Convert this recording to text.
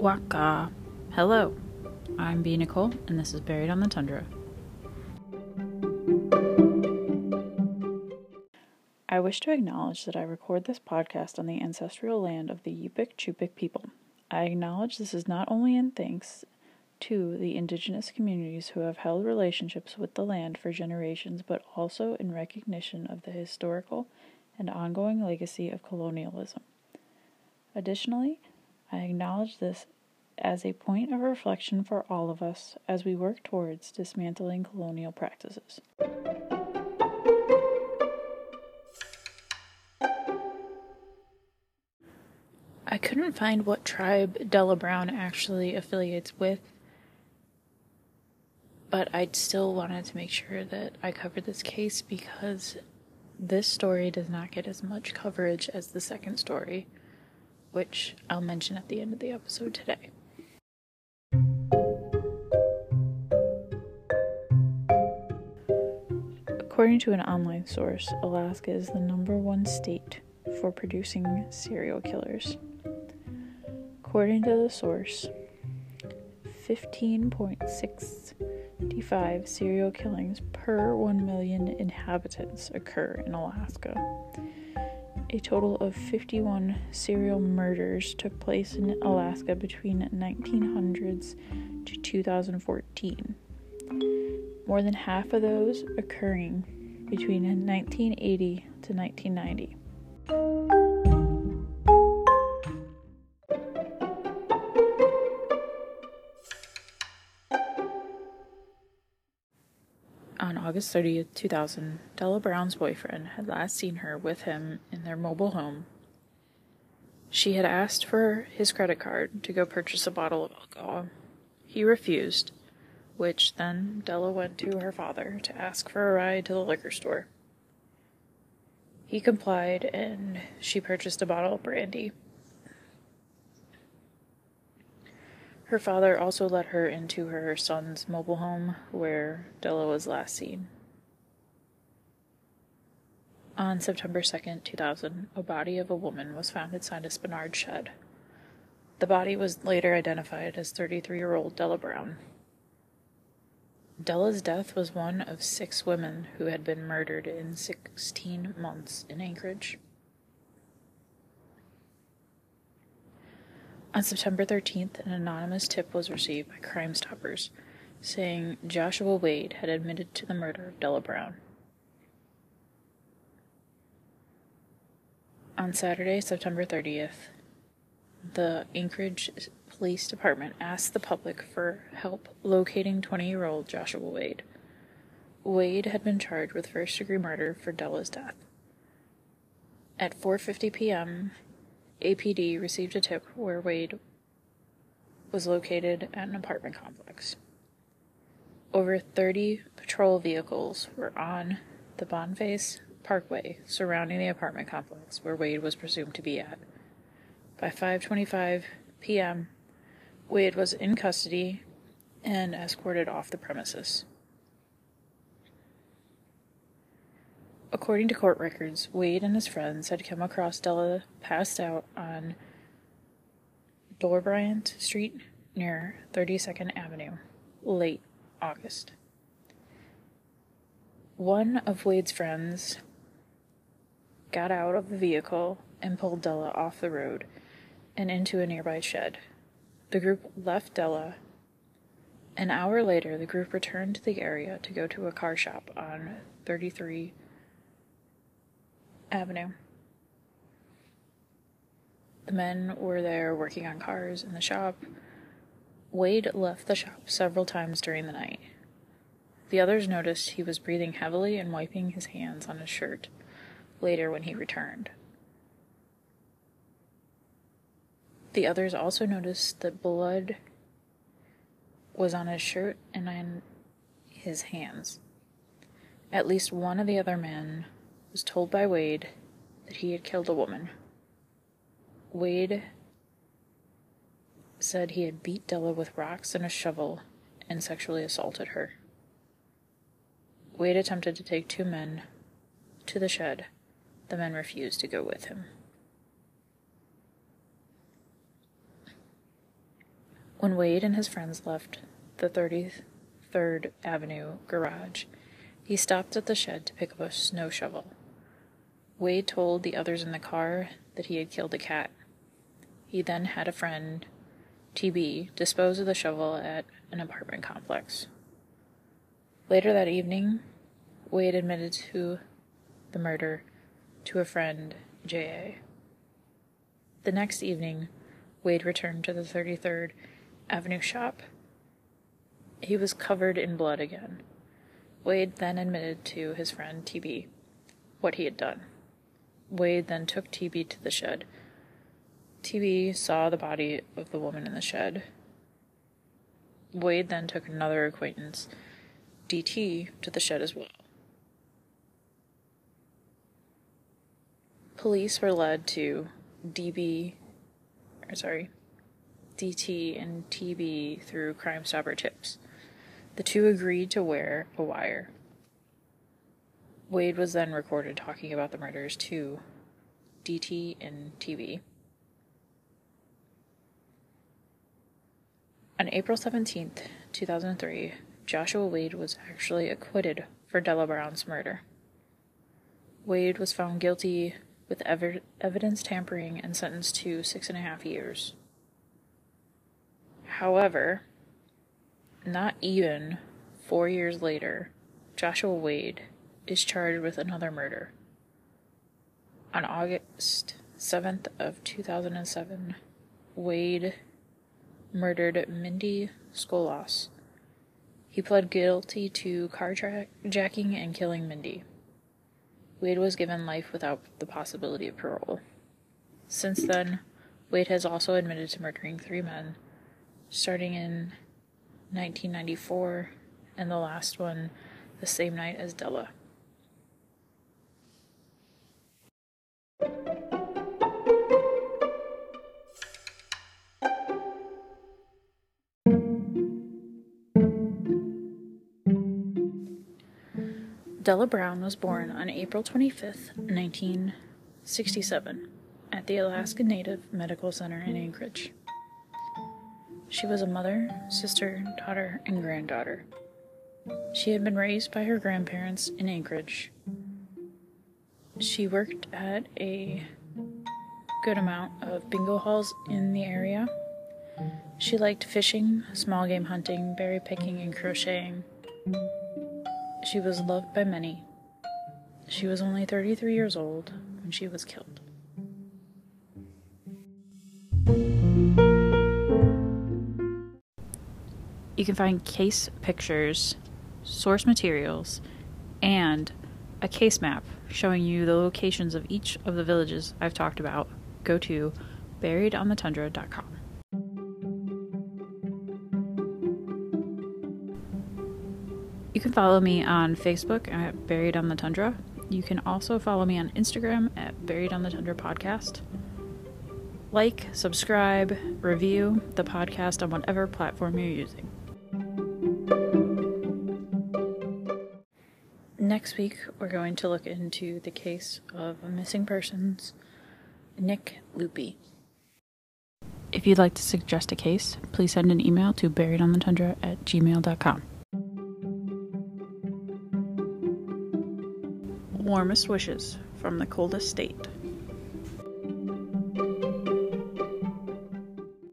Waka. Hello, I'm B. Nicole, and this is Buried on the Tundra. I wish to acknowledge that I record this podcast on the ancestral land of the Yupik Chupik people. I acknowledge this is not only in thanks to the indigenous communities who have held relationships with the land for generations, but also in recognition of the historical and ongoing legacy of colonialism. Additionally, I acknowledge this as a point of reflection for all of us as we work towards dismantling colonial practices. I couldn't find what tribe Della Brown actually affiliates with, but I still wanted to make sure that I covered this case because this story does not get as much coverage as the second story, which I'll mention at the end of the episode today. According to an online source, Alaska is the number one state for producing serial killers. According to the source, 15.65 serial killings per 1 million inhabitants occur in Alaska. A total of 51 serial murders took place in Alaska between 1900s to 2014. More than half of those occurring between 1980 to 1990. August 30th, 2000, Della Brown's boyfriend had last seen her with him in their mobile home. She had asked for his credit card to go purchase a bottle of alcohol. He refused, which then Della went to her father to ask for a ride to the liquor store. He complied and she purchased a bottle of brandy. Her father also led her into her son's mobile home where Della was last seen. On September 2nd, 2000, a body of a woman was found inside a Spenard shed. The body was later identified as 33 year old Della Brown. Della's death was one of six women who had been murdered in 16 months in Anchorage. On September 13th, an anonymous tip was received by Crime Stoppers saying Joshua Wade had admitted to the murder of Della Brown. On Saturday, September 30th, the Anchorage Police Department asked the public for help locating 20 year old Joshua Wade. Wade had been charged with first degree murder for Della's death. At 4:50 p.m., APD received a tip where Wade was located at an apartment complex. Over 30 patrol vehicles were on the Boniface Parkway surrounding the apartment complex where Wade was presumed to be at. By 5:25 p.m., Wade was in custody and escorted off the premises. According to court records, Wade and his friends had come across Della passed out on Dorbrandt Street near 32nd Avenue, late August. One of Wade's friends got out of the vehicle and pulled Della off the road and into a nearby shed. The group left Della. An hour later, the group returned to the area to go to a car shop on 33 Avenue. The men were there working on cars in the shop. Wade left the shop several times during the night. The others noticed he was breathing heavily and wiping his hands on his shirt later when he returned. The others also noticed that blood was on his shirt and on his hands. At least one of the other men was told by Wade that he had killed a woman. Wade said he had beat Della with rocks and a shovel and sexually assaulted her. Wade attempted to take two men to the shed. The men refused to go with him. When Wade and his friends left the 33rd Avenue garage, he stopped at the shed to pick up a snow shovel. Wade told the others in the car that he had killed a cat. He then had a friend, TB, dispose of the shovel at an apartment complex. Later that evening, Wade admitted to the murder to a friend, J.A. The next evening, Wade returned to the 33rd Avenue shop. He was covered in blood again. Wade then admitted to his friend TB what he had done. Wade then took TB to the shed. TB saw the body of the woman in the shed. Wade then took another acquaintance, DT, to the shed as well. Police were led to DB, or sorry, DT and TB through Crime Stopper tips. The two agreed to wear a wire. Wade was then recorded talking about the murders to DT and TB. On April 17th, 2003, Joshua Wade was actually acquitted for Della Brown's murder. Wade was found guilty with ev- evidence tampering and sentenced to six and a half years. However, not even four years later, Joshua Wade is charged with another murder. On August 7th of 2007, Wade murdered Mindy Schloss. He pled guilty to carjacking and killing Mindy. Wade was given life without the possibility of parole. Since then, Wade has also admitted to murdering three men, starting in 1994, and the last one the same night as Della. Della Brown was born on April 25, 1967, at the Alaska Native Medical Center in Anchorage. She was a mother, sister, daughter, and granddaughter. She had been raised by her grandparents in Anchorage. She worked at a good amount of bingo halls in the area. She liked fishing, small game hunting, berry picking, and crocheting. She was loved by many. She was only 33 years old when she was killed. You can find case pictures, source materials, and a case map showing you the locations of each of the villages I've talked about. Go to buriedonthetundra.com. You can follow me on Facebook at Buried on the Tundra. You can also follow me on Instagram at Buried on the Tundra Podcast. Like, subscribe, review the podcast on whatever platform you're using. Next week, we're going to look into the case of missing persons, Nick Loopy. If you'd like to suggest a case, please send an email to buriedonthetundra at gmail.com. Warmest wishes from the coldest state.